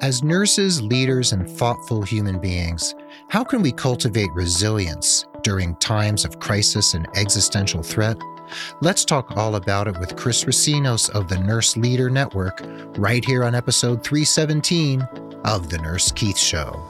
As nurses, leaders, and thoughtful human beings, how can we cultivate resilience during times of crisis and existential threat? Let's talk all about it with Chris Recinos of the Nurse Leader Network, right here on episode 317 of The Nurse Keith Show.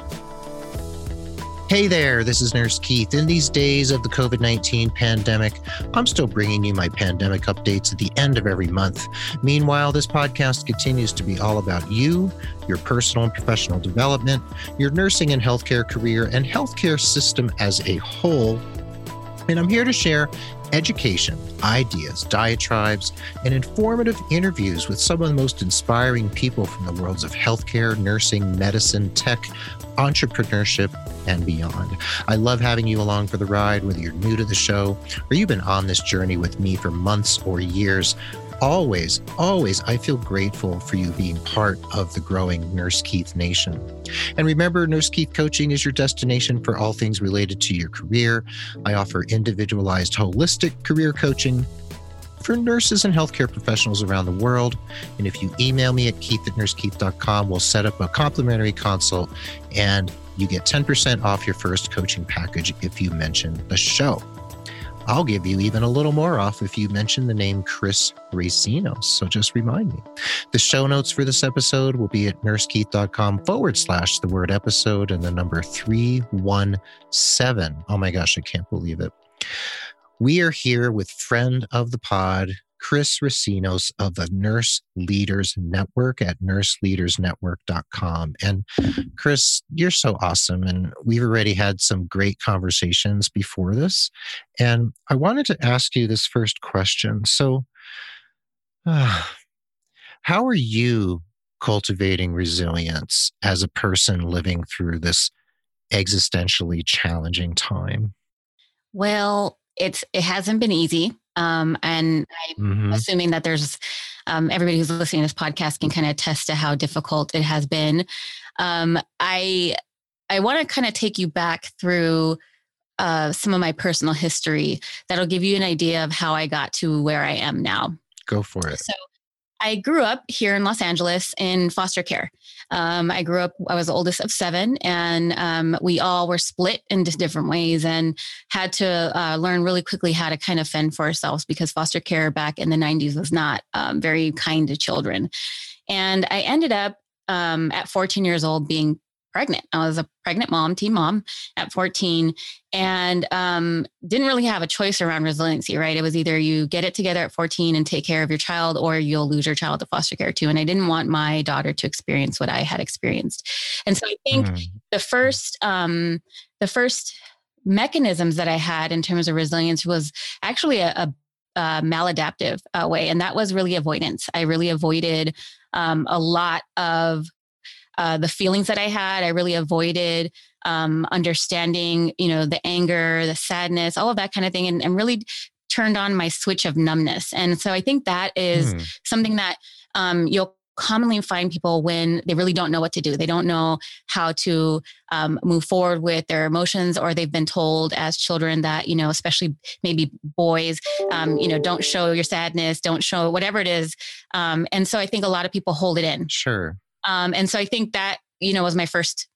Hey there, this is Nurse Keith. In these days of the COVID 19 pandemic, I'm still bringing you my pandemic updates at the end of every month. Meanwhile, this podcast continues to be all about you, your personal and professional development, your nursing and healthcare career, and healthcare system as a whole. And I'm here to share education, ideas, diatribes, and informative interviews with some of the most inspiring people from the worlds of healthcare, nursing, medicine, tech, entrepreneurship, and beyond. I love having you along for the ride, whether you're new to the show or you've been on this journey with me for months or years always, always, I feel grateful for you being part of the growing Nurse Keith Nation. And remember, Nurse Keith Coaching is your destination for all things related to your career. I offer individualized, holistic career coaching for nurses and healthcare professionals around the world. And if you email me at keith at nursekeith.com, we'll set up a complimentary consult and you get 10% off your first coaching package if you mention the show. I'll give you even a little more off if you mention the name Chris Recinos. So just remind me. The show notes for this episode will be at nursekeith.com forward slash the word episode and the number 317. Oh my gosh, I can't believe it. We are here with friend of the pod, Chris Recinos of the Nurse Leaders Network at nurseleadersnetwork.com. And Chris, you're so awesome. And we've already had some great conversations before this. And I wanted to ask you this first question. So, uh, how are you cultivating resilience as a person living through this existentially challenging time? Well, it's it hasn't been easy. Um, and I'm mm-hmm. assuming that there's um, everybody who's listening to this podcast can kind of attest to how difficult it has been. Um, I I want to kind of take you back through uh, some of my personal history that'll give you an idea of how I got to where I am now. Go for it. So I grew up here in Los Angeles in foster care. Um, I grew up, I was the oldest of seven, and um, we all were split into different ways and had to uh, learn really quickly how to kind of fend for ourselves because foster care back in the 90s was not um, very kind to children. And I ended up um, at 14 years old being pregnant. I was a pregnant mom, teen mom at 14, and um, didn't really have a choice around resiliency, right? It was either you get it together at 14 and take care of your child, or you'll lose your child to foster care too. And I didn't want my daughter to experience what I had experienced. And so I think mm. the first, um, the first mechanisms that I had in terms of resilience was actually a, a uh, maladaptive uh, way. And that was really avoidance. I really avoided um, a lot of uh, the feelings that I had. I really avoided um, understanding, you know, the anger, the sadness, all of that kind of thing, and, and really turned on my switch of numbness. And so I think that is mm. something that um, you'll commonly find people when they really don't know what to do. They don't know how to um, move forward with their emotions, or they've been told as children that, you know, especially maybe boys, um, you know, don't show your sadness, don't show whatever it is. Um, and so I think a lot of people hold it in. Sure. Um, and so I think that, you know, was my first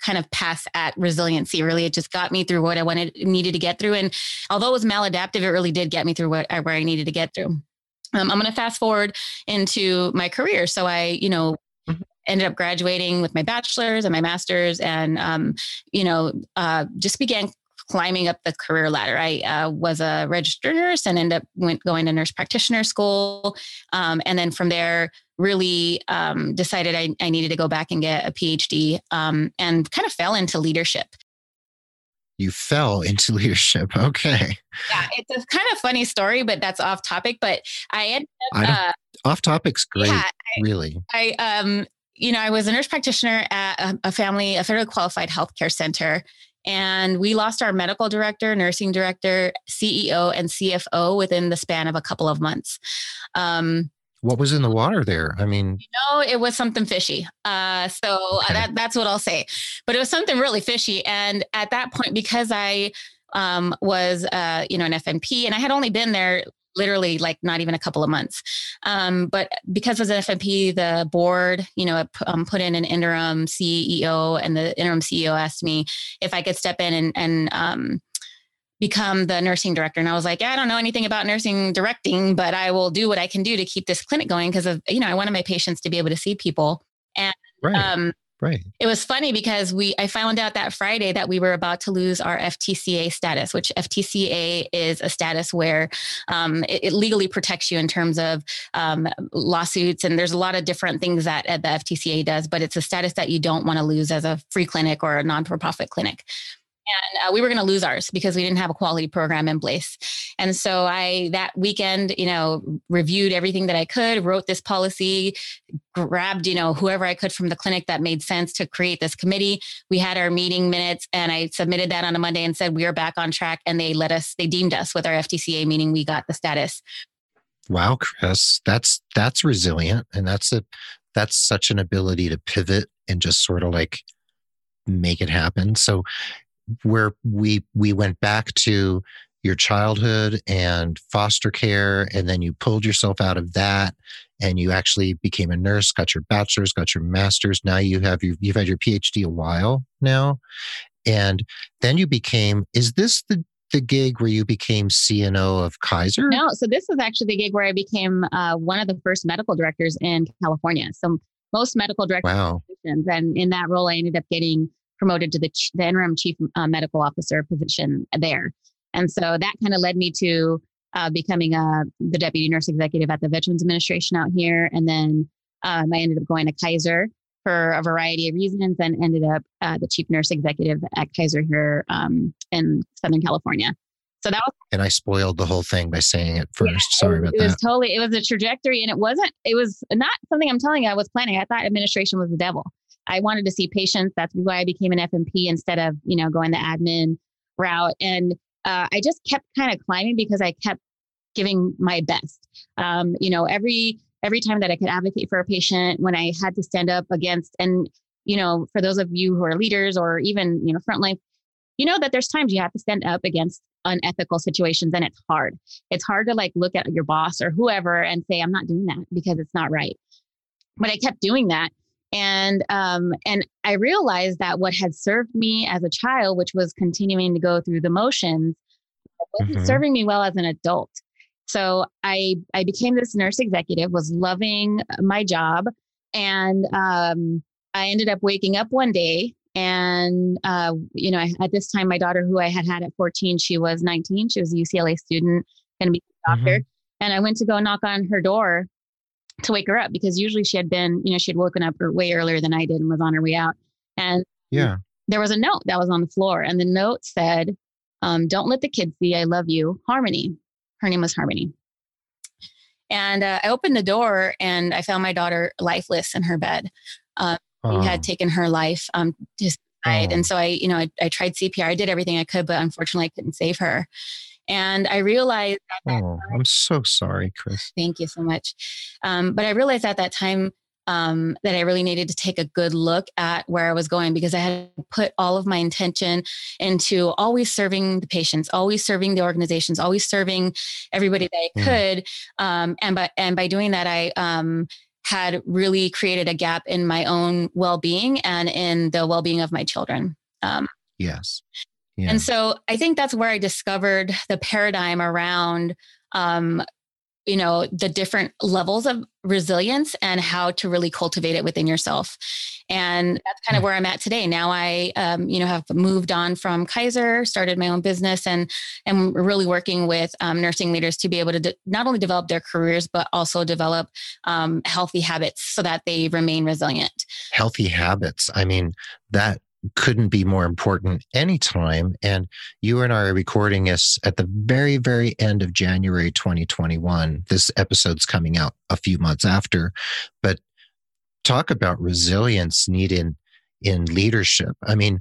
kind of pass at resiliency. Really, it just got me through what I wanted, needed to get through. And although it was maladaptive, it really did get me through what I, where I needed to get through. Um, I'm going to fast forward into my career. So I, you know, mm-hmm. ended up graduating with my bachelor's and my master's and um, you know uh, just began climbing up the career ladder. I uh, was a registered nurse and ended up went going to nurse practitioner school, um, and then from there really um, decided I, I, needed to go back and get a PhD, um, and kind of fell into leadership. You fell into leadership. Okay. Yeah, it's a kind of funny story, but that's off topic. But I ended up uh, off topic's great. Yeah, I, really. I um you know, I was a nurse practitioner at a, a family, a federally qualified healthcare center. And we lost our medical director, nursing director, CEO, and CFO within the span of a couple of months. Um, what was in the water there? I mean, you know, it was something fishy. Uh, so okay. that, that's what I'll say. But it was something really fishy. And at that point, because I um, was, uh, you know, an FNP and I had only been there literally like not even a couple of months. Um, but because was an FNP, the board, you know, um, put in an interim CEO, and the interim CEO asked me if I could step in and, and um, become the nursing director. And I was like, yeah, I don't know anything about nursing directing, but I will do what I can do to keep this clinic going because of, you know, I wanted my patients to be able to see people. And right. um, Right. It was funny because we I found out that Friday that we were about to lose our FTCA status, which FTCA is a status where um, it, it, legally protects you in terms of um, lawsuits, and there's a lot of different things that the FTCA does, but it's a status that you don't want to lose as a free clinic or a non-for-profit clinic and uh, we were going to lose ours because we didn't have a quality program in place. And so I that weekend, you know, reviewed everything that I could, wrote this policy, grabbed, you know, whoever I could from the clinic that made sense to create this committee. We had our meeting minutes and I submitted that on a Monday and said we are back on track and they let us they deemed us with our FTCA meaning we got the status. Wow, Chris, that's that's resilient and that's a that's such an ability to pivot and just sort of like make it happen. So where we we went back to your childhood and foster care and then you pulled yourself out of that and you actually became a nurse got your bachelor's got your master's now you have your, you've had your phd a while now and then you became is this the the gig where you became CNO of Kaiser? No, so this was actually the gig where I became uh, one of the first medical directors in California. So most medical directors wow. and in that role, I ended up getting promoted to the, the interim chief uh, medical officer position there. And so that kind of led me to uh, becoming a, uh, the deputy nurse executive at the Veterans Administration out here. And then um, I ended up going to Kaiser for a variety of reasons and ended up uh, the chief nurse executive at Kaiser here um, in Southern California. So that was. And I spoiled the whole thing by saying it first. Yeah, Sorry about it that. It was totally, it was a trajectory and it wasn't, it was not something I'm telling you I was planning. I thought administration was the devil. I wanted to see patients. That's why I became an FNP instead of, you know, going the admin route. And uh, I just kept kind of climbing because I kept giving my best. Um, you know, every every time that I could advocate for a patient, when I had to stand up against, and you know, for those of you who are leaders or even you know frontline, you know that there's times you have to stand up against unethical situations, and it's hard. It's hard to like look at your boss or whoever and say, "I'm not doing that because it's not right." But I kept doing that, and um, and I realized that what had served me as a child, which was continuing to go through the motions, wasn't mm-hmm. serving me well as an adult. So I I became this nurse executive, was loving my job, and um, I ended up waking up one day and uh, you know at this time my daughter who I had had at 14, she was 19, she was a UCLA student, going to be a doctor, mm-hmm. and I went to go knock on her door to wake her up because usually she had been, you know, she had woken up way earlier than I did and was on her way out. And yeah, there was a note that was on the floor, and the note said, um, "Don't let the kids see I love you, Harmony." Her name was Harmony. And uh, I opened the door and I found my daughter lifeless in her bed. Um, oh. He had taken her life um, just died. Oh. And so I, you know, I, I tried CPR. I did everything I could, but unfortunately, I couldn't save her. And I realized that. Oh, I'm so sorry, Chris. Thank you so much. Um, but I realized at that time um, that I really needed to take a good look at where I was going because I had put all of my intention into always serving the patients, always serving the organizations, always serving everybody that I mm. could. Um, and by and by doing that, I um, had really created a gap in my own well-being and in the well-being of my children. Um, yes. Yeah. And so I think that's where I discovered the paradigm around, um, you know, the different levels of resilience and how to really cultivate it within yourself. And that's kind of hmm. where I'm at today. Now I, um, you know, have moved on from Kaiser, started my own business, and am really working with um, nursing leaders to be able to de- not only develop their careers but also develop um, healthy habits so that they remain resilient. Healthy habits. I mean, that couldn't be more important anytime. And you and I are recording this at the very, very end of January 2021. This episode's coming out a few months after. But talk about resilience needed in leadership. I mean,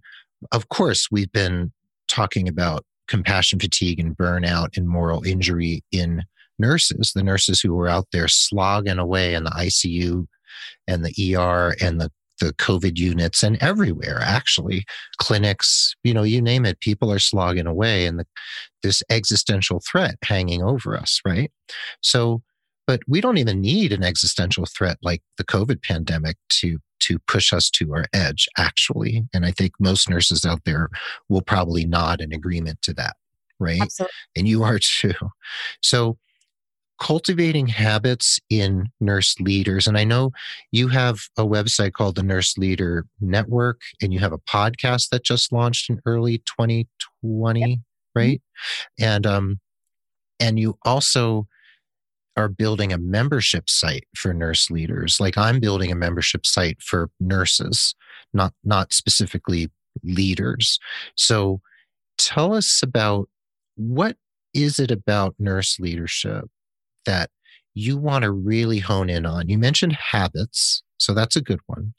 of course, we've been talking about compassion fatigue and burnout and moral injury in nurses, the nurses who were out there slogging away in the ICU and the ER and the the COVID units and everywhere, actually, clinics, you know, you name it, people are slogging away and the, this existential threat hanging over us, right? So, but we don't even need an existential threat like the COVID pandemic to to push us to our edge, actually. And I think most nurses out there will probably nod in agreement to that, right? Absolutely. And you are too. So cultivating habits in nurse leaders. And I know you have a website called the Nurse Leader Network, and you have a podcast that just launched in early 2020, yep. right? Mm-hmm. And um, and you also are building a membership site for nurse leaders like i'm building a membership site for nurses not not specifically leaders so tell us about what is it about nurse leadership that you want to really hone in on you mentioned habits so that's a good one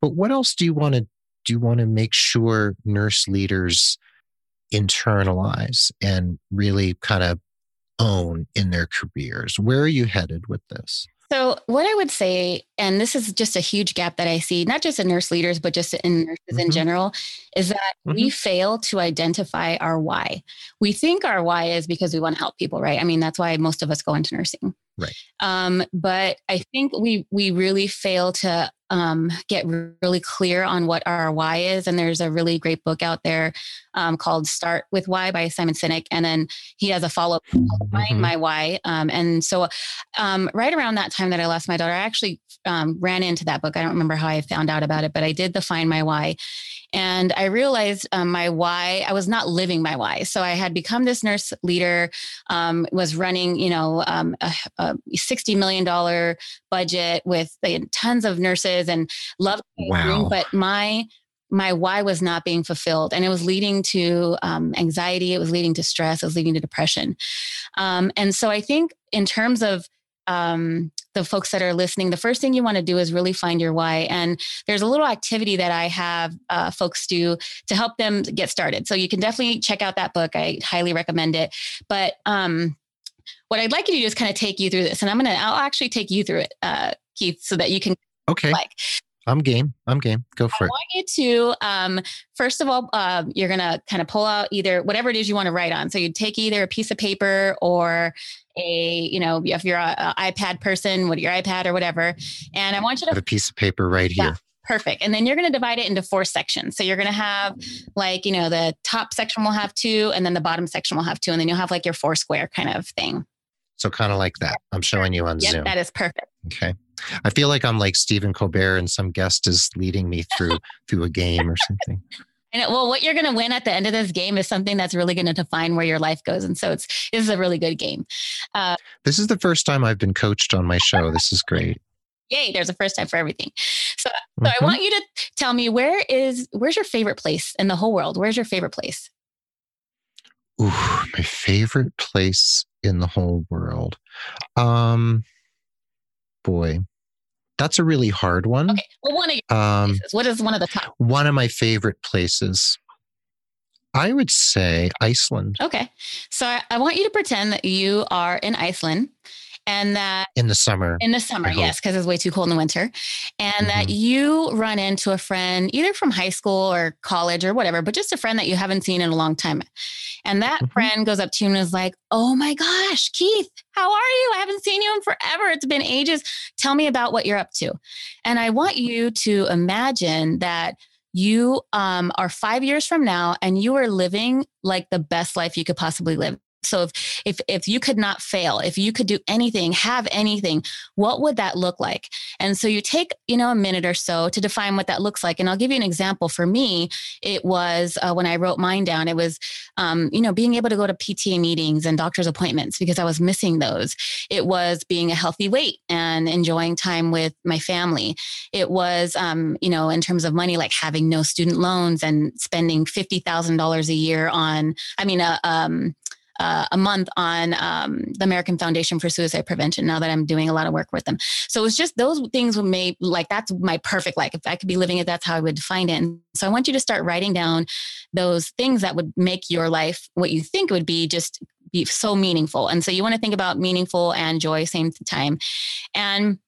but what else do you want to do you want to make sure nurse leaders internalize and really kind of own in their careers? Where are you headed with this? So, what I would say, and this is just a huge gap that I see, not just in nurse leaders, but just in nurses mm-hmm. in general, is that mm-hmm. we fail to identify our why. We think our why is because we want to help people, right? I mean, that's why most of us go into nursing. Right. Um, but I think we we really fail to um, get really clear on what our why is. And there's a really great book out there um, called Start with Why by Simon Sinek. And then he has a follow up mm-hmm. Find My Why. Um, and so, um, right around that time that I lost my daughter, I actually um, ran into that book. I don't remember how I found out about it, but I did the Find My Why. And I realized um, my why, I was not living my why. So I had become this nurse leader, um, was running, you know, um, a, a, $60 million budget with tons of nurses and loved wow. but my my why was not being fulfilled and it was leading to um, anxiety it was leading to stress it was leading to depression um, and so i think in terms of um, the folks that are listening, the first thing you want to do is really find your why. And there's a little activity that I have uh, folks do to help them get started. So you can definitely check out that book. I highly recommend it. But um, what I'd like you to do is kind of take you through this, and I'm gonna I'll actually take you through it, uh, Keith, so that you can okay like. I'm game. I'm game. Go for I it. I want you to, um, first of all, uh, you're going to kind of pull out either whatever it is you want to write on. So you take either a piece of paper or a, you know, if you're an iPad person, what your iPad or whatever. And I want you to have a piece of paper right yeah, here. Perfect. And then you're going to divide it into four sections. So you're going to have like, you know, the top section will have two, and then the bottom section will have two, and then you'll have like your four square kind of thing. So kind of like that. I'm showing you on yep, Zoom. That is perfect. Okay. I feel like I'm like Stephen Colbert and some guest is leading me through through a game or something. And well, what you're going to win at the end of this game is something that's really going to define where your life goes. And so it's this is a really good game. Uh, this is the first time I've been coached on my show. This is great. Yay! There's a first time for everything. So, mm-hmm. so I want you to tell me where is where's your favorite place in the whole world? Where's your favorite place? Ooh, my favorite place in the whole world. Um, boy, that's a really hard one. Okay. Well, one of your um, places. What is one of the top? One of my favorite places. I would say Iceland. Okay. So I, I want you to pretend that you are in Iceland and that in the summer. In the summer yes because it's way too cold in the winter and mm-hmm. that you run into a friend either from high school or college or whatever but just a friend that you haven't seen in a long time and that mm-hmm. friend goes up to you and is like oh my gosh keith how are you? I haven't seen you in forever. It's been ages. Tell me about what you're up to. And i want you to imagine that you um, are five years from now and you are living like the best life you could possibly live so if if if you could not fail, if you could do anything, have anything, what would that look like? And so you take, you know, a minute or so to define what that looks like. And I'll give you an example. For me, it was uh, when I wrote mine down. It was, um, you know, being able to go to PTA meetings and doctor's appointments because I was missing those. It was being a healthy weight and enjoying time with my family. It was, um, you know, in terms of money, like having no student loans and spending fifty thousand dollars a year on. I mean, uh, um, uh, a month on um, the American Foundation for Suicide Prevention now that I'm doing a lot of work with them. So it's just those things would make like that's my perfect life. If I could be living it, that's how I would define it. And so I want you to start writing down those things that would make your life what you think would be just be so meaningful. And so you want to think about meaningful and joy same time. And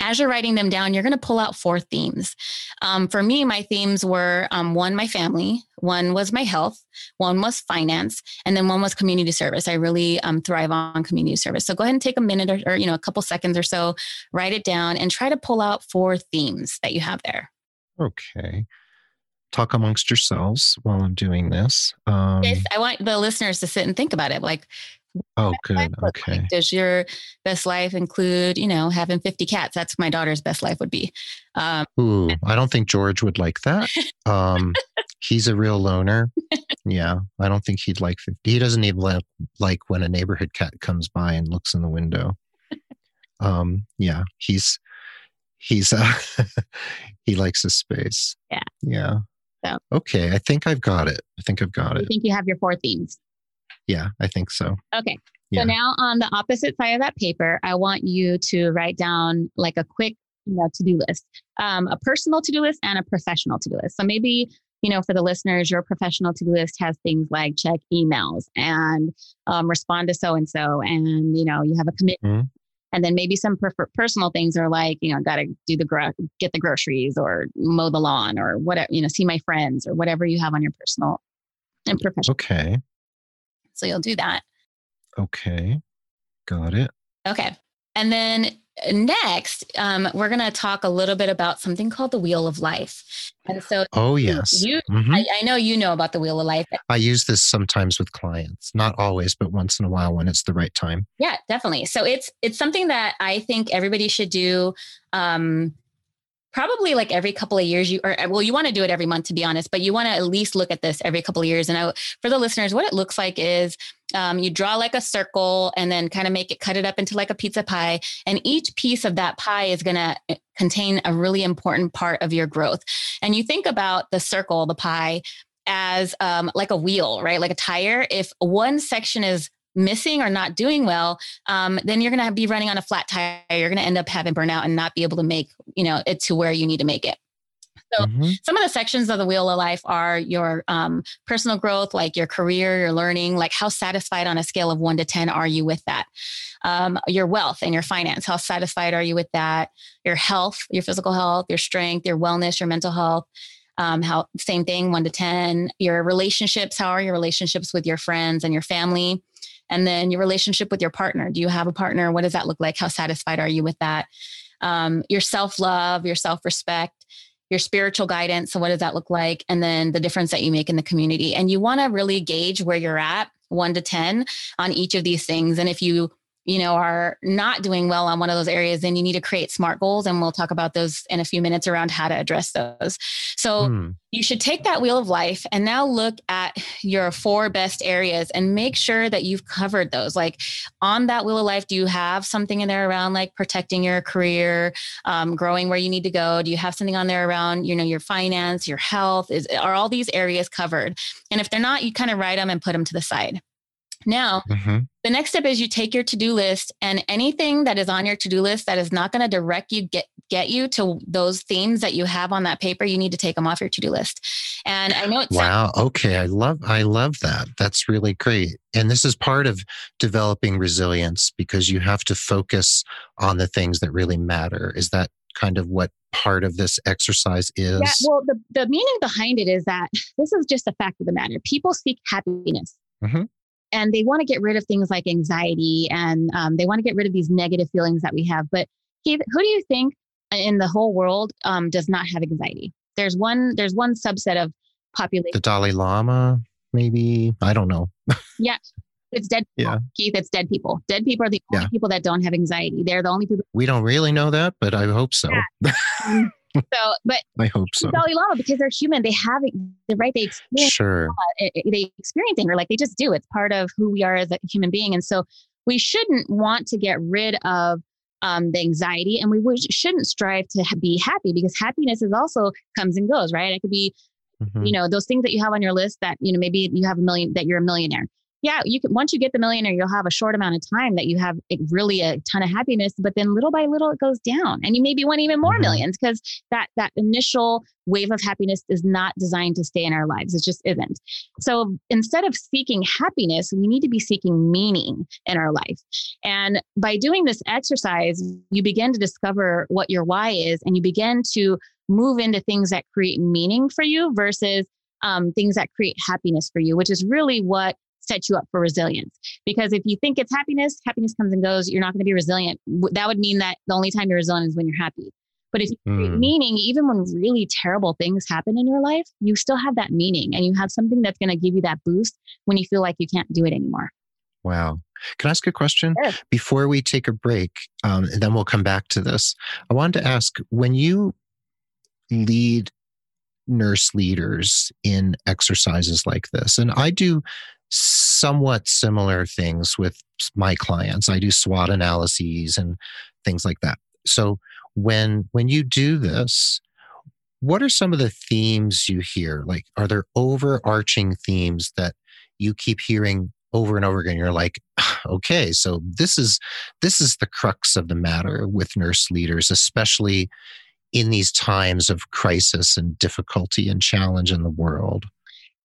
as you're writing them down, you're going to pull out four themes. Um, for me, my themes were um, one, my family, one was my health, one was finance, and then one was community service. I really um, thrive on community service. So go ahead and take a minute or, or, you know, a couple seconds or so, write it down and try to pull out four themes that you have there. Okay. Talk amongst yourselves while I'm doing this. Um, yes, I want the listeners to sit and think about it. Like, Oh, good. Okay. Like? Does your best life include, you know, having 50 cats? That's my daughter's best life would be. Um, Ooh, I don't think George would like that. Um, he's a real loner. Yeah, I don't think he'd like 50. He doesn't even like, when a neighborhood cat comes by and looks in the window. Um, yeah, he's, he's, uh, he likes his space. Yeah. Yeah. So. Okay, I think I've got it. I think I've got it. I think you have your four themes. Yeah, I think so. Okay. Yeah. So now on the opposite side of that paper, I want you to write down like a quick you know, to-do list, um, a personal to-do list and a professional to-do list. So maybe, you know, for the listeners, your professional to-do list has things like check emails and um, respond to so-and-so, and you know, you have a commitment. Mm-hmm. And then maybe some per- personal things are like, you know, got to do the gro- get the groceries or mow the lawn or whatever, you know, see my friends or whatever you have on your personal and professional. Okay. So you'll do that. Okay. Got it. Okay. And then next, um, we're going to talk a little bit about something called the Wheel of Life. And so, oh yes, you, mm-hmm. I, I, know you know about the Wheel of Life. I use this sometimes with clients, not always, but once in a while when it's the right time. Yeah, definitely. So it's it's something that I think everybody should do. Um, probably like every couple of years you or well you want to do it every month to be honest but you want to at least look at this every couple of years. And I, for the listeners what it looks like is um, you draw like a circle and then kind of make it cut it up into like a pizza pie and each piece of that pie is going to eh, contain a really important part of your growth. And you think about the circle the pie as um, like a wheel right? Like a tire. If one section is missing or not doing well, um, then you're going to be running on a flat tire. You're going to end up having burnout and not be able to make, you know, it to where you need to make it. So mm-hmm. some of the sections of the wheel of life are your um, personal growth, like your career, your learning, like how satisfied on a scale of one to 10 are you with that? Um, your wealth and your finance, how satisfied are you with that? Your health, your physical health, your strength, your wellness, your mental health. Um, how same thing, one to 10. Your relationships, how are your relationships with your friends and your family? And then your relationship with your partner. Do you have a partner? What does that look like? How satisfied are you with that? Um, your self love, your self respect, your spiritual guidance. So, what does that look like? And then the difference that you make in the community. And you want to really gauge where you're at, one to 10, on each of these things. And if you you know are not doing well on one of those areas then you need to create smart goals and we'll talk about those in a few minutes around how to address those. So hmm. you should take that wheel of life and now look at your four best areas and make sure that you've covered those. Like on that wheel of life do you have something in there around like protecting your career um, growing where you need to go? Do you have something on there around you know your finance your health? Is are all these areas covered? And if they're not you kind of write them and put them to the side now, mm-hmm. the next step is you take your to-do list and anything that is on your to-do list that is not going to direct you get get you to those themes that you have on that paper, you need to take them off your to-do list. And I know it's Wow, okay, I love I love that. That's really great. And this is part of developing resilience because you have to focus on the things that really matter. Is that kind of what part of this exercise is? Yeah, well, the, the meaning behind it is that this is just a fact of the matter. People seek happiness. Mm-hmm and they want to get rid of things like anxiety and um, they want to get rid of these negative feelings that we have. But Keith, who do you think in the whole world um, does not have anxiety? There's one. There's one subset of population. The Dalai Lama, maybe. I don't know. yeah, it's dead. People. Yeah, Keith, it's dead people. Dead people are the only yeah. people that don't have anxiety. They're the only people. We don't really know that, but I hope so. Yeah. So, but I hope so. Dalai Lama, because they're human, they have the right. They experience. Sure. they experience anger like they just do. It's part of who we are as a human being, and so we shouldn't want to get rid of um, the anxiety, and we shouldn't strive to be happy because happiness is also comes and goes, right? It could be, mm-hmm. you know, those things that you have on your list that you know maybe you have a million that you're a millionaire yeah, you can once you get the millionaire, you'll have a short amount of time that you have really a ton of happiness, but then little by little it goes down. And you maybe want even more mm-hmm. millions because that that initial wave of happiness is not designed to stay in our lives. It just isn't. So instead of seeking happiness, we need to be seeking meaning in our life. And by doing this exercise, you begin to discover what your why is and you begin to move into things that create meaning for you versus um, things that create happiness for you, which is really what sets you up for resilience. Because if you think it's happiness, happiness comes and goes, you're not going to be resilient. That would mean that the only time you're resilient is when you're happy. But if you create mm. meaning, even when really terrible things happen in your life, you still have that meaning and you have something that's going to give you that boost when you feel like you can't do it anymore. Wow. Can I ask a question? Sure. Before we take a break, um, and then we'll come back to this. I wanted to ask when you lead nurse leaders in exercises like this, and I do somewhat similar things with my clients. I do SWOT analyses and things like that. So when when you do this, what are some of the themes you hear? Like, are there overarching themes that you keep hearing over and over again? You're like, ah, okay, so this is this is the crux of the matter with nurse leaders, especially in these times of crisis and difficulty and challenge in the world?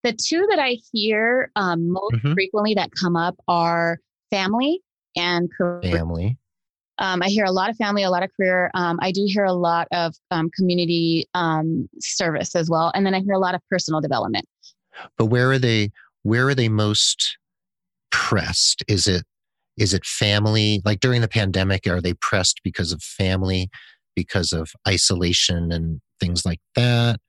The two that I hear um, most mm-hmm. frequently that come up are family and career. Family. Um, I hear a lot of family, a lot of career. Um, I do hear a lot of um, community um, service as well, and then I hear a lot of personal development. But where are they? Where are they most pressed? Is it is it family? Like during the pandemic, are they pressed because of family? because of isolation and things like that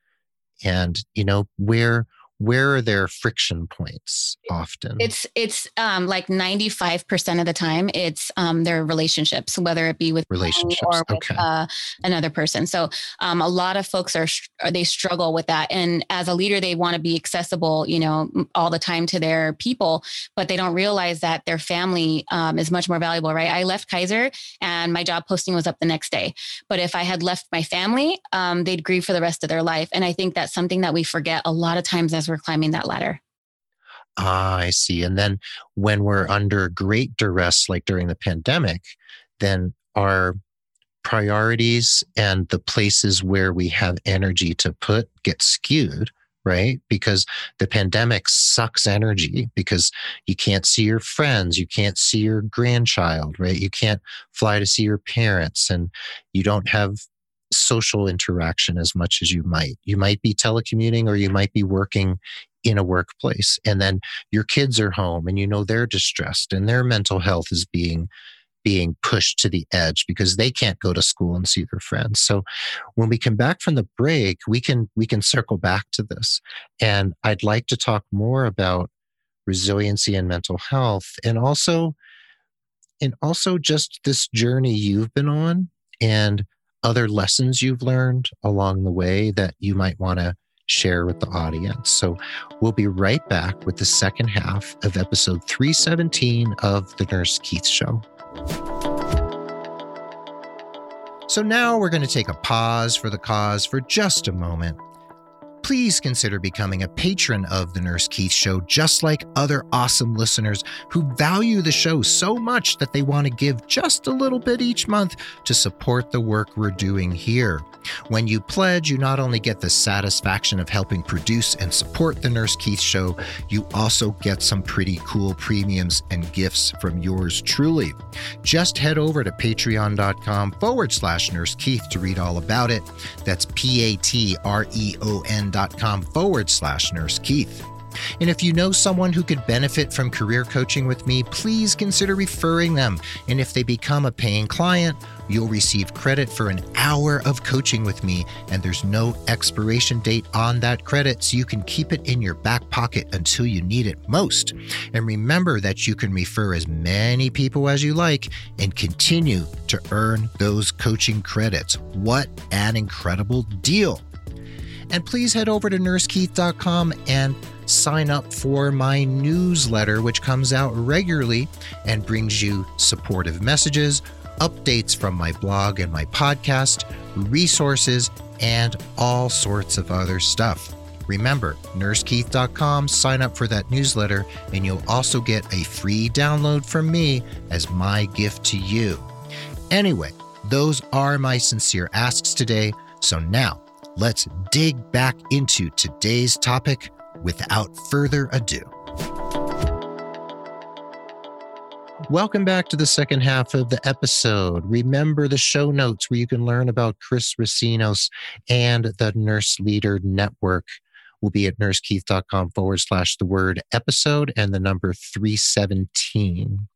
and you know where where are their friction points often? It's it's um, like 95% of the time it's um, their relationships whether it be with relationships or with okay. uh, another person. So um, a lot of folks are they struggle with that. And as a leader they want to be accessible you know all the time to their people but they don't realize that their family um, is much more valuable right? I left kaiser and my job posting was up the next day. But if i had left my family um, they'd grieve for the rest of their life. And i think that's something that we forget a lot of times as we're climbing that ladder. Ah, I see. And then when we're under great duress, like during the pandemic, then our priorities and the places where we have energy to put get skewed right? Because the pandemic sucks energy because you can't see your friends, you can't see your grandchild, right? You can't fly to see your parents, and you don't have social interaction as much as you might. You might be telecommuting or you might be working in a workplace. And then your kids are home and you know they're distressed and their mental health is being being pushed to the edge because they can't go to school and see their friends. So when we come back from the break, we can we can circle back to this. And I'd like to talk more about resiliency and mental health and also and also just this journey you've been on and other lessons you've learned along the way that you might want to share with the audience. So we'll be right back with the second half of episode 317 of The Nurse Keith Show. So now we're going to take a pause for the cause for just a moment please consider becoming a patron of The Nurse Keith Show, just like other awesome listeners who value the show so much that they want to give just a little bit each month to support the work we're doing here. When you pledge, you not only get the satisfaction of helping produce and support The Nurse Keith Show, you also get some pretty cool premiums and gifts from yours truly. Just head over to patreon.com forward slash Nurse Keith to read all about it. That's P A T R E O N patreon.com forward slash nurse Keith. And if you know someone who could benefit from career coaching with me, please consider referring them. And if they become a paying client, you'll receive credit for an hour of coaching with me, and there's no expiration date on that credit, so you can keep it in your back pocket until you need it most. And remember that you can refer as many people as you like and continue to earn those coaching credits. What an incredible deal! And please head over to nursekeith.com and sign up for my newsletter, which comes out regularly and brings you supportive messages, updates from my blog and my podcast, resources, and all sorts of other stuff. Remember, nursekeith.com, sign up for that newsletter, and you'll also get a free download from me as my gift to you. Anyway, those are my sincere asks today. So now let's dig back into today's topic without further ado. Welcome back to the second half of the episode. Remember the show notes where you can learn about Chris Recinos and the Nurse Leader Network We'll be at nursekeith.com forward slash the word episode and the number 317.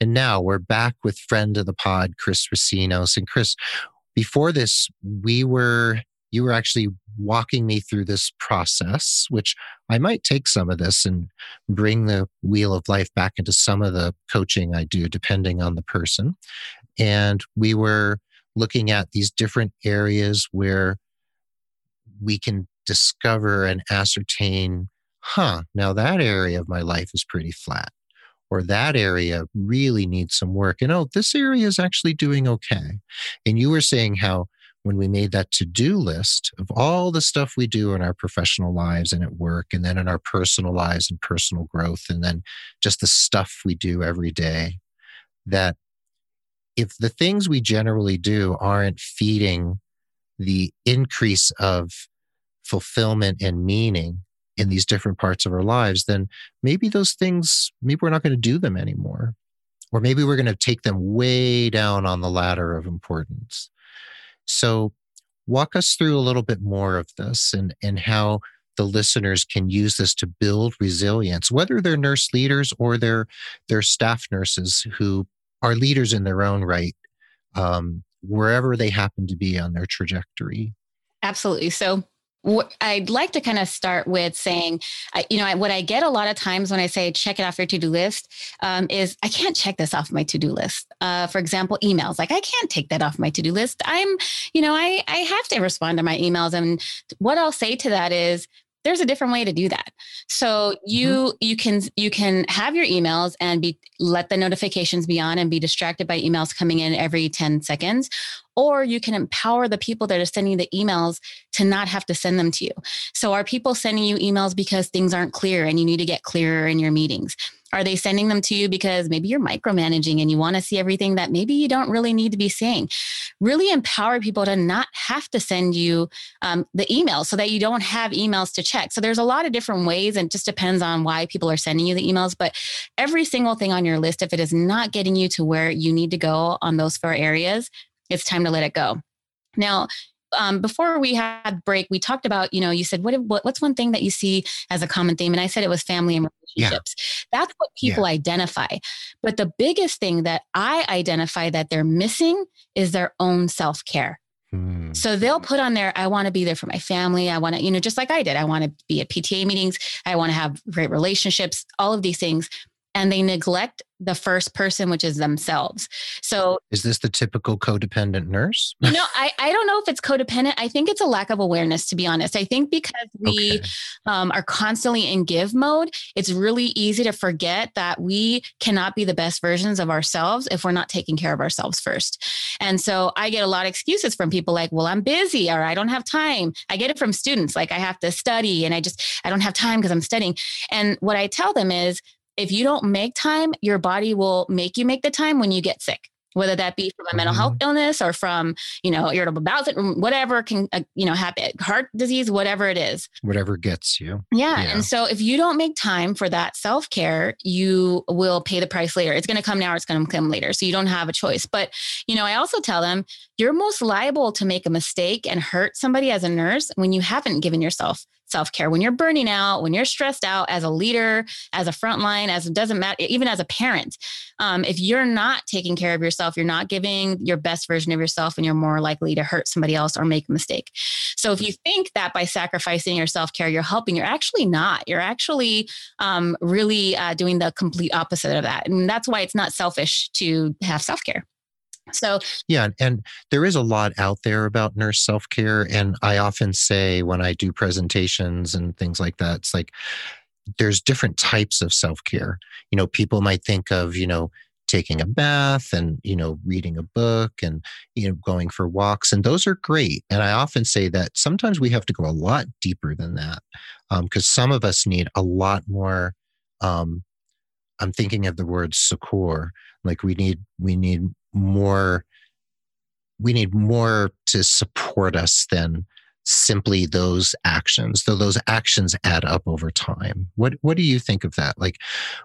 And now we're back with friend of the pod, Chris Recinos. And Chris, before this, we were you were actually walking me through this process, which I might take some of this and bring the wheel of life back into some of the coaching I do, depending on the person. And we were looking at these different areas where we can discover and ascertain, huh, now that area of my life is pretty flat. Or that area really needs some work. And oh, this area is actually doing okay. And you were saying how when we made that to do list of all the stuff we do in our professional lives and at work, and then in our personal lives and personal growth, and then just the stuff we do every day, that if the things we generally do aren't feeding the increase of fulfillment and meaning in these different parts of our lives, then maybe those things, maybe we're not going to do them anymore. Or maybe we're going to take them way down on the ladder of importance. So, walk us through a little bit more of this and, and how the listeners can use this to build resilience, whether they're nurse leaders or they're, they're staff nurses who are leaders in their own right, um, wherever they happen to be on their trajectory. Absolutely. So, I'd like to kind of start with saying, you know, what I get a lot of times when I say check it off your to do list um, is I can't check this off my to do list. Uh, for example, emails, like I can't take that off my to do list. I'm, you know, I, I have to respond to my emails. And what I'll say to that is, there's a different way to do that so you mm-hmm. you can you can have your emails and be let the notifications be on and be distracted by emails coming in every 10 seconds or you can empower the people that are sending the emails to not have to send them to you so are people sending you emails because things aren't clear and you need to get clearer in your meetings are they sending them to you because maybe you're micromanaging and you want to see everything that maybe you don't really need to be seeing? Really empower people to not have to send you um, the email so that you don't have emails to check. So there's a lot of different ways and just depends on why people are sending you the emails. But every single thing on your list, if it is not getting you to where you need to go on those four areas, it's time to let it go. Now, um, before we had break, we talked about, you know, you said, what, what, what's one thing that you see as a common theme? And I said it was family and relationships. Yeah. That's what people yeah. identify. But the biggest thing that I identify that they're missing is their own self care. Hmm. So they'll put on there, I want to be there for my family. I want to, you know, just like I did, I want to be at PTA meetings. I want to have great relationships, all of these things and they neglect the first person, which is themselves. So, is this the typical codependent nurse? no, I, I don't know if it's codependent. I think it's a lack of awareness, to be honest. I think because we okay. um, are constantly in give mode, it's really easy to forget that we cannot be the best versions of ourselves if we're not taking care of ourselves first. And so, I get a lot of excuses from people like, well, I'm busy or I don't have time. I get it from students like, I have to study and I just, I don't have time because I'm studying. And what I tell them is, if you don't make time, your body will make you make the time when you get sick whether that be from a mental health mm-hmm. illness or from you know irritable bowel syndrome whatever can uh, you know happen heart disease whatever it is whatever gets you yeah. yeah. and so if you don't make time for that self-care you will pay the price later it's going to come now or it's going to come later so you don't have a choice but you know i also tell them you're most liable to make a mistake and hurt somebody as a nurse when you haven't given yourself self care. When you're burning out, when you're stressed out as a leader, as a frontline, as it doesn't matter, even as a parent, um, if you're not taking care of yourself, you're not giving your best version of yourself, and you're more likely to hurt somebody else or make a mistake. So if you think that by sacrificing your self care, you're helping, you're actually not. You're actually um, really uh, doing the complete opposite of that. And that's why it's not selfish to have self care. So, yeah, and there is a lot out there about nurse self care. And I often say when I do presentations and things like that, it's like there's different types of self care. You know, people might think of, you know, taking a bath and you know reading a book and you know going for walks and those are great and i often say that sometimes we have to go a lot deeper than that because um, some of us need a lot more um, i'm thinking of the word succor like we need we need more we need more to support us than simply those actions though those actions add up over time. What what do you think of that? Like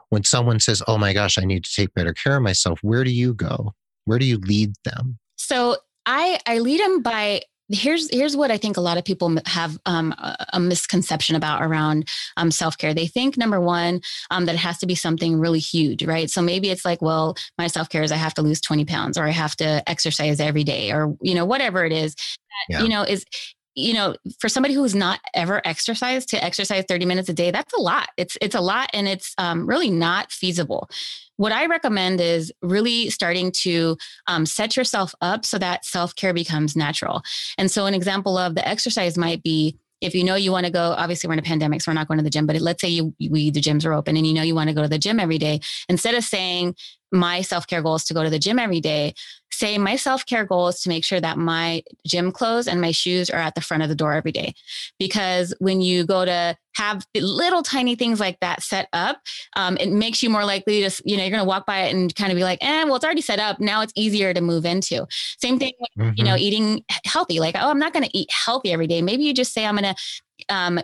when someone says oh my gosh i need to take better care of myself where do you go? Where do you lead them? So i i lead them by here's here's what I think a lot of people have um, a misconception about around um, self care. They think number one um, that it has to be something really huge, right? So maybe it's like, well, my self care is I have to lose twenty pounds, or I have to exercise every day, or you know whatever it is. That, yeah. You know is you know, for somebody who's not ever exercised to exercise 30 minutes a day, that's a lot. It's it's a lot and it's um, really not feasible. What I recommend is really starting to um, set yourself up so that self care becomes natural. And so, an example of the exercise might be if you know you want to go, obviously we're in a pandemic, so we're not going to the gym, but let's say you, we, the gyms are open and you know you want to go to the gym every day. Instead of saying my self care goal is to go to the gym every day, say my self care goal is to make sure that my gym clothes and my shoes are at the front of the door every day. Because when you go to have little tiny things like that set up, um, it makes you more likely to, you know, you're going to walk by it and kind of be like, eh, well, it's already set up. Now it's easier to move into. Same thing with, mm-hmm. you know, mm-hmm. eating healthy. Like, oh, I'm not going to eat healthy every day. Maybe you just say, I'm going to um,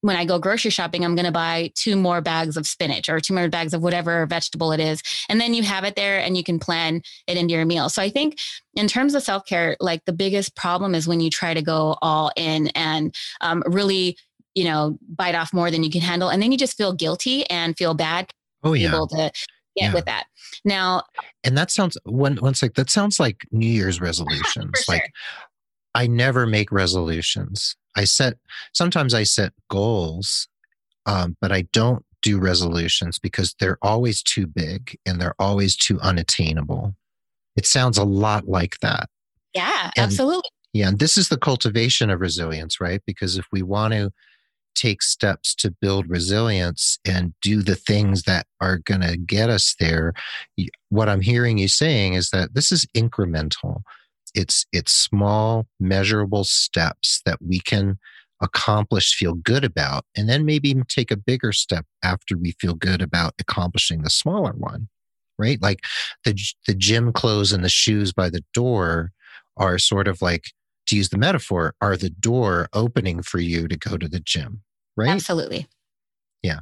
when I go grocery shopping, I'm going to buy two more bags of spinach or two more bags of whatever vegetable it is. And then you have it there and you can plan it into your meal. So I think in terms of self care, like the biggest problem is when you try to go all in and um, really, you know, bite off more than you can handle. And then you just feel guilty and feel bad. Oh, yeah. Able to get yeah. with that. Now, and that sounds one one sec. That sounds like New Year's resolutions. Sure. I never make resolutions. I set sometimes I set goals, um, but I don't do resolutions because they're always too big and they're always too unattainable. It sounds a lot like that. Yeah, and, absolutely. Yeah, and this is the cultivation of resilience, right? Because if we want to take steps to build resilience and do the things that are going to get us there, what I'm hearing you saying is that this is incremental it's it's small measurable steps that we can accomplish feel good about and then maybe take a bigger step after we feel good about accomplishing the smaller one right? Like the the gym clothes and the shoes by the door are sort of like to use the metaphor are the door opening for you to go to the gym right? Absolutely. Yeah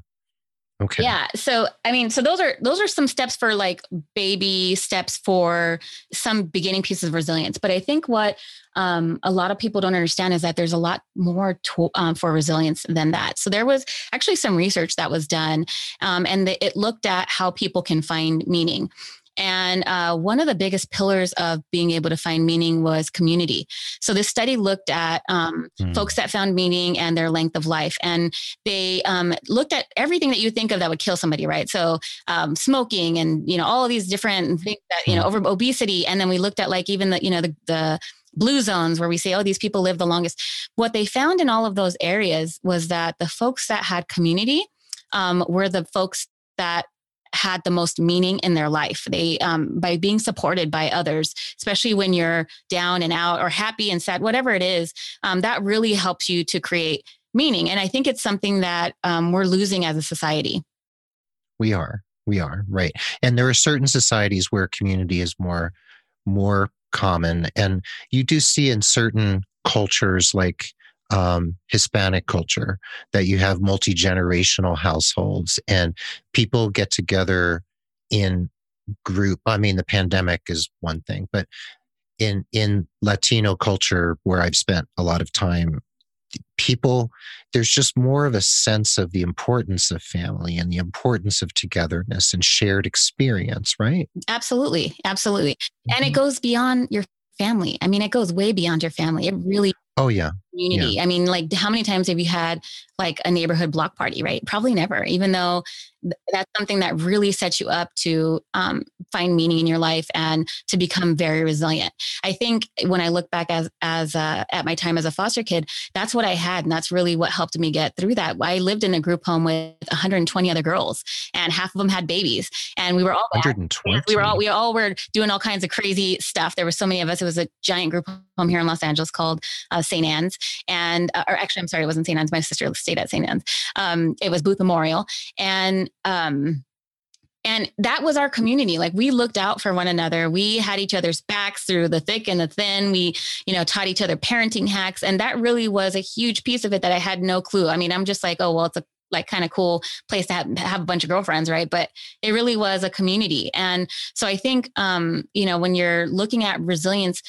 Okay. Yeah. So I mean, so those are those are some steps for like baby steps for some beginning pieces of resilience. But I think what um, a lot of people don't understand is that there's a lot more to, um, for resilience than that. So there was actually some research that was done, um, and the, it looked at how people can find meaning. And uh, one of the biggest pillars of being able to find meaning was community. So this study looked at um, mm. folks that found meaning and their length of life. And they um, looked at everything that you think of that would kill somebody, right? So um, smoking and, you know, all of these different things that, you know, hmm. over obesity. And then we looked at like even the, you know, the, the blue zones where we say, oh, these people live the longest. What they found in all of those areas was that the folks that had community um, were the folks that had the most meaning in their life. They, um, by being supported by others, especially when you're down and out or happy and sad, whatever it is, um, that really helps you to create meaning. And I think it's something that um, we're losing as a society. We are, we are right. And there are certain societies where community is more, more common, and you do see in certain cultures like um, Hispanic culture, that you have multi generational households and people get together in group. I mean, the pandemic is one thing, but in in Latino culture, where I've spent a lot of time, people there's just more of a sense of the importance of family and the importance of togetherness and shared experience, right? Absolutely, absolutely, mm-hmm. and it mm-hmm. goes beyond your family. I mean, it goes way beyond your family. It really Oh yeah. Community. Yeah. I mean, like how many times have you had like a neighborhood block party, right? Probably never, even though that's something that really sets you up to um, find meaning in your life and to become very resilient. I think when I look back as as uh, at my time as a foster kid, that's what I had, and that's really what helped me get through that. I lived in a group home with 120 other girls, and half of them had babies, and we were all 120. We were all we all were doing all kinds of crazy stuff. There were so many of us. It was a giant group home here in Los Angeles called uh, St. Anne's, and uh, or actually, I'm sorry, it wasn't St. Anne's. My sister stayed at St. Anne's. Um, it was Booth Memorial, and um, and that was our community. Like we looked out for one another. We had each other's backs through the thick and the thin. We, you know, taught each other parenting hacks. And that really was a huge piece of it that I had no clue. I mean, I'm just like, oh, well, it's a like kind of cool place to have, have, a bunch of girlfriends, right? But it really was a community. And so I think, um, you know, when you're looking at resilience,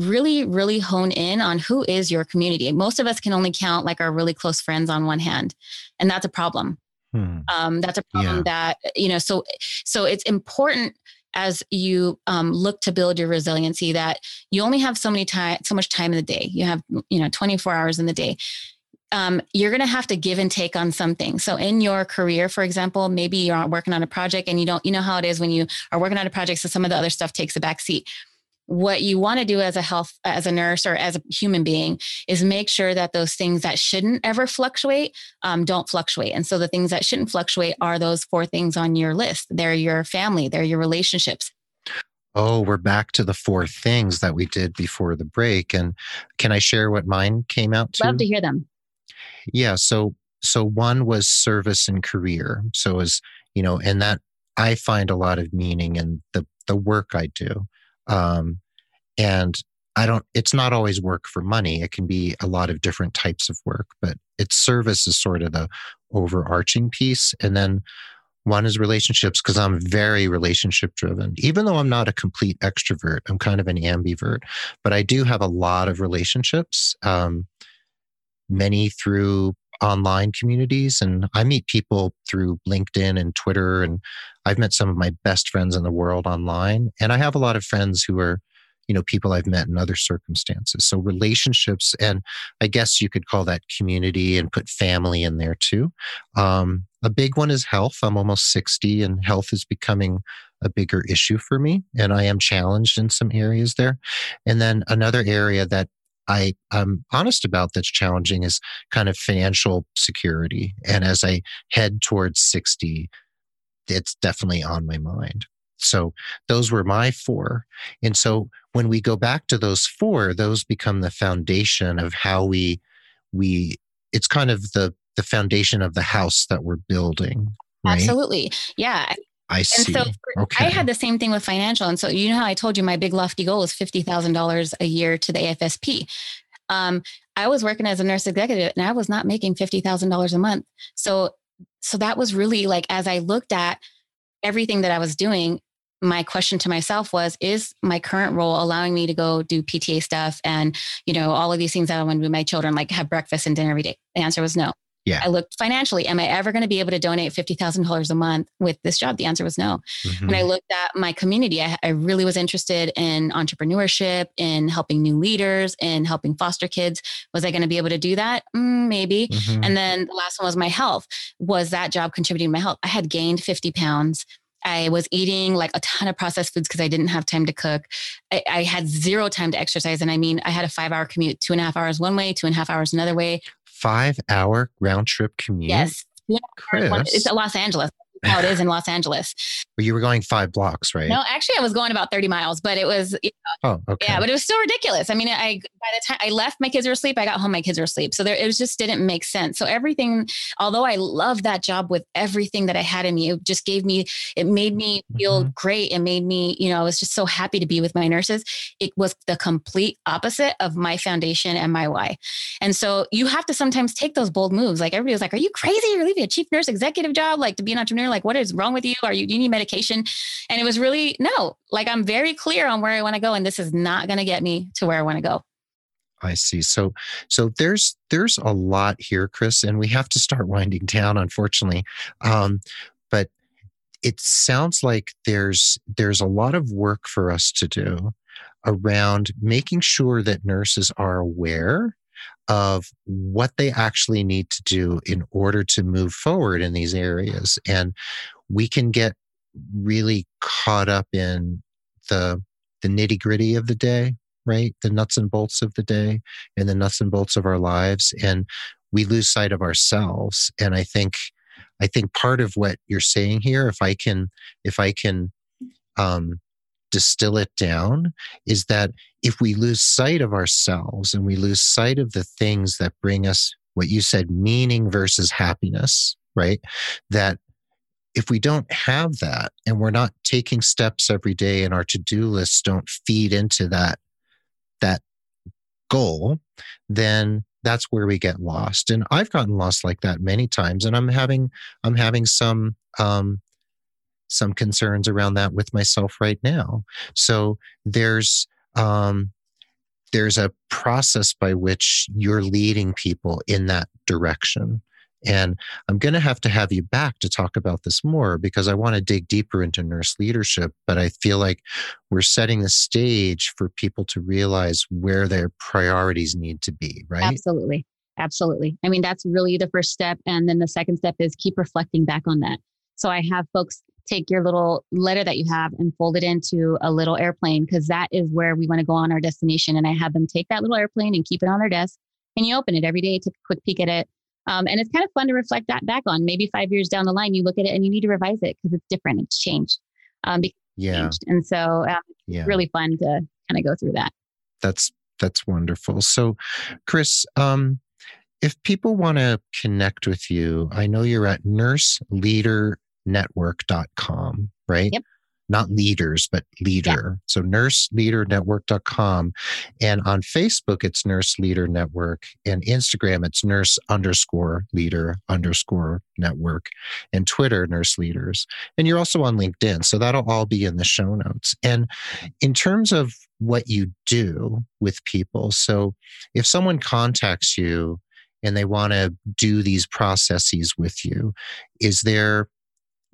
really, really hone in on who is your community. Most of us can only count like our really close friends on one hand. And that's a problem. Hmm. Um, that's a problem yeah. that, you know, so, so it's important as you um, look to build your resiliency that you only have so many time, so much time in the day. You have, you know, 24 hours in the day. Um, you're going to have to give and take on something. So in your career, for example, maybe you're working on a project and you don't, you know how it is when you are working on a project. So some of the other stuff takes a back seat what you want to do as a health as a nurse or as a human being is make sure that those things that shouldn't ever fluctuate um, don't fluctuate and so the things that shouldn't fluctuate are those four things on your list they're your family they're your relationships Oh, we're back to the four things that we did before the break. And can I share what mine came out to? Love to hear them. Yeah. So, so one was service and career. So as you know, and that I find a lot of meaning in the the work I do. Um, and I don't, it's not always work for money. It can be a lot of different types of work, but its service is sort of the overarching piece. And then one is relationships because I'm very relationship driven. Even though I'm not a complete extrovert, I'm kind of an ambivert, but I do have a lot of relationships, um, many through online communities. And I meet people through LinkedIn and Twitter. And I've met some of my best friends in the world online. And I have a lot of friends who are, you know, people I've met in other circumstances. So relationships, and I guess you could call that community and put family in there too. Um, a big one is health. I'm almost 60 and health is becoming a bigger issue for me. And I am challenged in some areas there. And then another area that I, am honest about that's challenging is kind of financial security. And as I head towards 60, it's definitely on my mind. So those were my four. And so when we go back to those four, those become the foundation of how we, we, it's kind of the, the foundation of the house that we're building. Right? Absolutely. Yeah. I see. And so okay. I had the same thing with financial. And so, you know how I told you my big lofty goal is $50,000 a year to the AFSP. Um, I was working as a nurse executive and I was not making $50,000 a month. So, so that was really like, as I looked at everything that I was doing, my question to myself was is my current role allowing me to go do pta stuff and you know all of these things that i want to do with my children like have breakfast and dinner every day? The answer was no yeah. I looked financially. Am I ever going to be able to donate $50,000 a month with this job? The answer was no. Mm-hmm. When I looked at my community, I, I, really was interested in entrepreneurship, in helping new leaders, in helping foster kids. Was I going to be able to do that? Mm, maybe. Mm-hmm. And then the last one was my health. Was that job contributing to my health? I had gained 50 pounds. I was eating like a ton of processed foods because I didn't have time to cook. I, I, had zero time to exercise. And I mean, I had a five hour commute, two and a half hours one way, two and a half hours another way five hour round trip commute? Yes. Chris. It's Los Angeles how it is in Los Angeles. Well, you were going five blocks, right? No, actually, I was going about 30 miles, but it was, you know, oh, okay. Yeah, but it was still ridiculous. I mean, I, by the time I left, my kids were asleep. I got home, my kids were asleep. So there, it was just didn't make sense. So everything, although I loved that job with everything that I had in me, it just gave me, it made me feel mm-hmm. great. It made me, you know, I was just so happy to be with my nurses. It was the complete opposite of my foundation and my why. And so you have to sometimes take those bold moves. Like everybody was like, are you crazy? You're leaving a chief nurse executive job, like to be an entrepreneur? Like what is wrong with you? Are you, do you need medication? And it was really, no, like I'm very clear on where I want to go. And this is not going to get me to where I want to go. I see. So, so there's there's a lot here, Chris, and we have to start winding down, unfortunately. Um, but it sounds like there's there's a lot of work for us to do around making sure that nurses are aware of what they actually need to do in order to move forward in these areas. And we can get really caught up in the the nitty gritty of the day, right? The nuts and bolts of the day and the nuts and bolts of our lives. And we lose sight of ourselves. And I think I think part of what you're saying here, if I can, if I can um, distill it down, is that if we lose sight of ourselves and we lose sight of the things that bring us what you said, meaning versus happiness, right? That if we don't have that and we're not taking steps every day and our to-do lists don't feed into that that goal then that's where we get lost and i've gotten lost like that many times and i'm having i'm having some um some concerns around that with myself right now so there's um there's a process by which you're leading people in that direction and I'm going to have to have you back to talk about this more because I want to dig deeper into nurse leadership. But I feel like we're setting the stage for people to realize where their priorities need to be, right? Absolutely. Absolutely. I mean, that's really the first step. And then the second step is keep reflecting back on that. So I have folks take your little letter that you have and fold it into a little airplane because that is where we want to go on our destination. And I have them take that little airplane and keep it on their desk. And you open it every day, take a quick peek at it, um, and it's kind of fun to reflect that back on. Maybe five years down the line, you look at it and you need to revise it because it's different. It's changed. Um, yeah. Changed. And so um, yeah. really fun to kind of go through that. That's that's wonderful. So, Chris, um, if people want to connect with you, I know you're at nurseleadernetwork.com, right? Yep not leaders, but leader. Yeah. So nurseleadernetwork.com. And on Facebook, it's Nurse Leader Network. And Instagram, it's nurse underscore leader underscore network. And Twitter, Nurse Leaders. And you're also on LinkedIn. So that'll all be in the show notes. And in terms of what you do with people, so if someone contacts you, and they want to do these processes with you, is there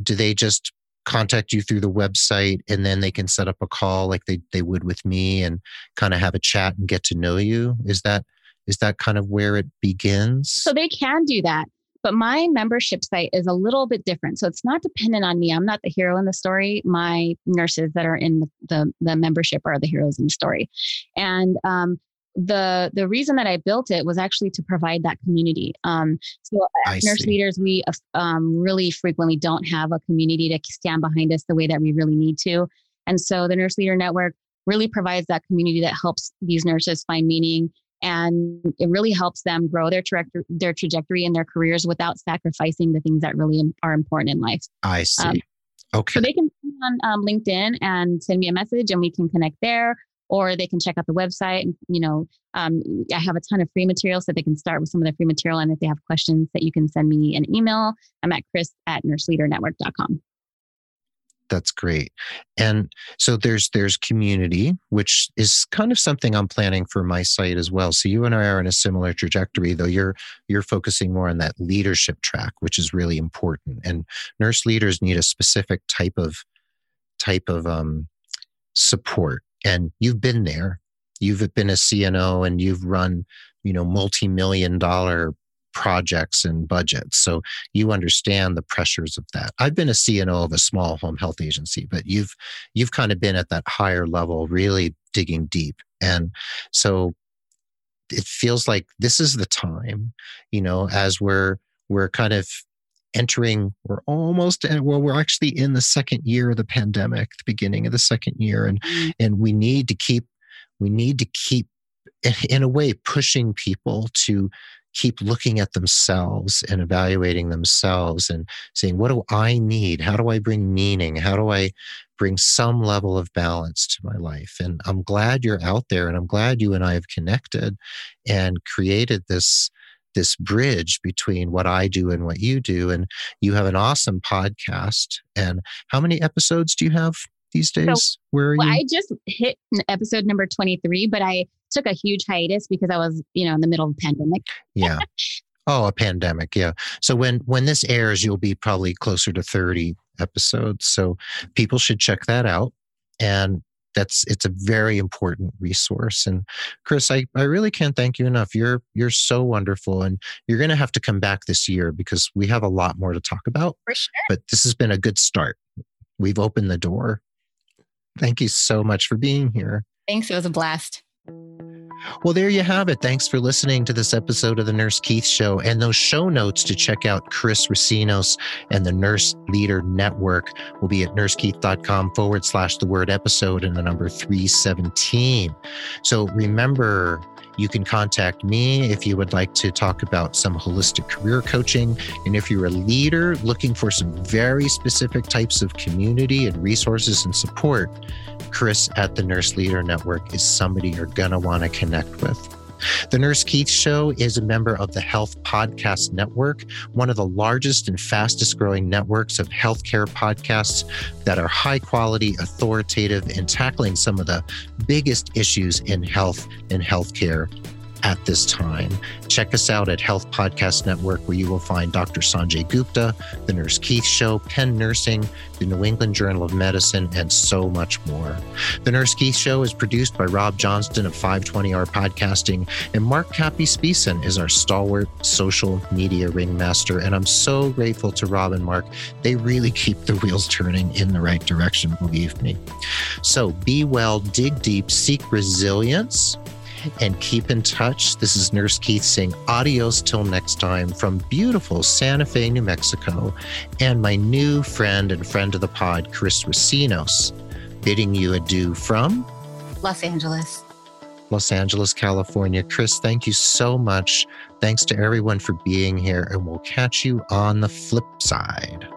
do they just contact you through the website and then they can set up a call like they, they would with me and kind of have a chat and get to know you? Is that is that kind of where it begins? So they can do that but my membership site is a little bit different. So it's not dependent on me. I'm not the hero in the story. My nurses that are in the, the, the membership are the heroes in the story. And um, the the reason that I built it was actually to provide that community. Um, so as nurse see. leaders, we um, really frequently don't have a community to stand behind us the way that we really need to. And so the Nurse Leader Network really provides that community that helps these nurses find meaning and it really helps them grow their trajectory, their trajectory in their careers without sacrificing the things that really are important in life. I see. Um, okay. So they can come on um, LinkedIn and send me a message, and we can connect there or they can check out the website. You know, um, I have a ton of free material so they can start with some of the free material. And if they have questions that you can send me an email, I'm at chris at nurseleadernetwork.com. That's great. And so there's there's community, which is kind of something I'm planning for my site as well. So you and I are in a similar trajectory, though you're you're focusing more on that leadership track, which is really important. And nurse leaders need a specific type of type of um, support and you've been there. You've been a cno and you've run you know multi-million dollar projects and budgets. So you understand the pressures of that. I've been a cno of a small home health agency but you've you've kind of been at that higher level really digging deep. And so it feels like this is the time you know as we're we're kind of entering, we're almost, well, we're actually in the second year of the pandemic, the beginning of the second year. And, mm-hmm. and we need to keep, we need to keep, in a way, pushing people to keep looking at themselves and evaluating themselves and saying, what do I need? How do I bring meaning? How do I bring some level of balance to my life? And I'm glad you're out there and I'm glad you and I have connected and created this this bridge between what I do and what you do. And you have an awesome podcast. And how many episodes do you have these days? So, Where are well, you? I just hit episode number 23, but I took a huge hiatus because I was, you know, in the middle of a pandemic. yeah. Oh, a pandemic, yeah. So when when this airs, you'll be probably closer to 30 episodes. So people should check that out. And that's it's a very important resource. And Chris, I, I really can't thank you enough. You're you're so wonderful. And you're gonna have to come back this year because we have a lot more to talk about. For sure. But this has been a good start. We've opened the door. Thank you so much for being here. Thanks. It was a blast. Well, there you have it. Thanks for listening to this episode of the Nurse Keith Show. And those show notes to check out Chris Recinos and the Nurse Leader Network will be at nursekeith.com forward slash the word episode and the number 317. So remember, you can contact me if you would like to talk about some holistic career coaching. And if you're a leader looking for some very specific types of community and resources and support, Chris at the Nurse Leader Network is somebody you're going to want to connect with. The Nurse Keith Show is a member of the Health Podcast Network, one of the largest and fastest growing networks of healthcare podcasts that are high quality, authoritative, and tackling some of the biggest issues in health and healthcare at this time. Check us out at Health Podcast Network, where you will find Dr. Sanjay Gupta, The Nurse Keith Show, Penn Nursing, the New England Journal of Medicine, and so much more. The Nurse Keith Show is produced by Rob Johnston of 520R Podcasting, and Mark Capispisan is our stalwart social media ringmaster. And I'm so grateful to Rob and Mark. They really keep the wheels turning in the right direction, believe me. So be well, dig deep, seek resilience and keep in touch. This is Nurse Keith saying adios till next time from beautiful Santa Fe, New Mexico, and my new friend and friend of the pod, Chris Recinos, bidding you adieu from Los Angeles. Los Angeles, California. Chris, thank you so much. Thanks to everyone for being here, and we'll catch you on the flip side.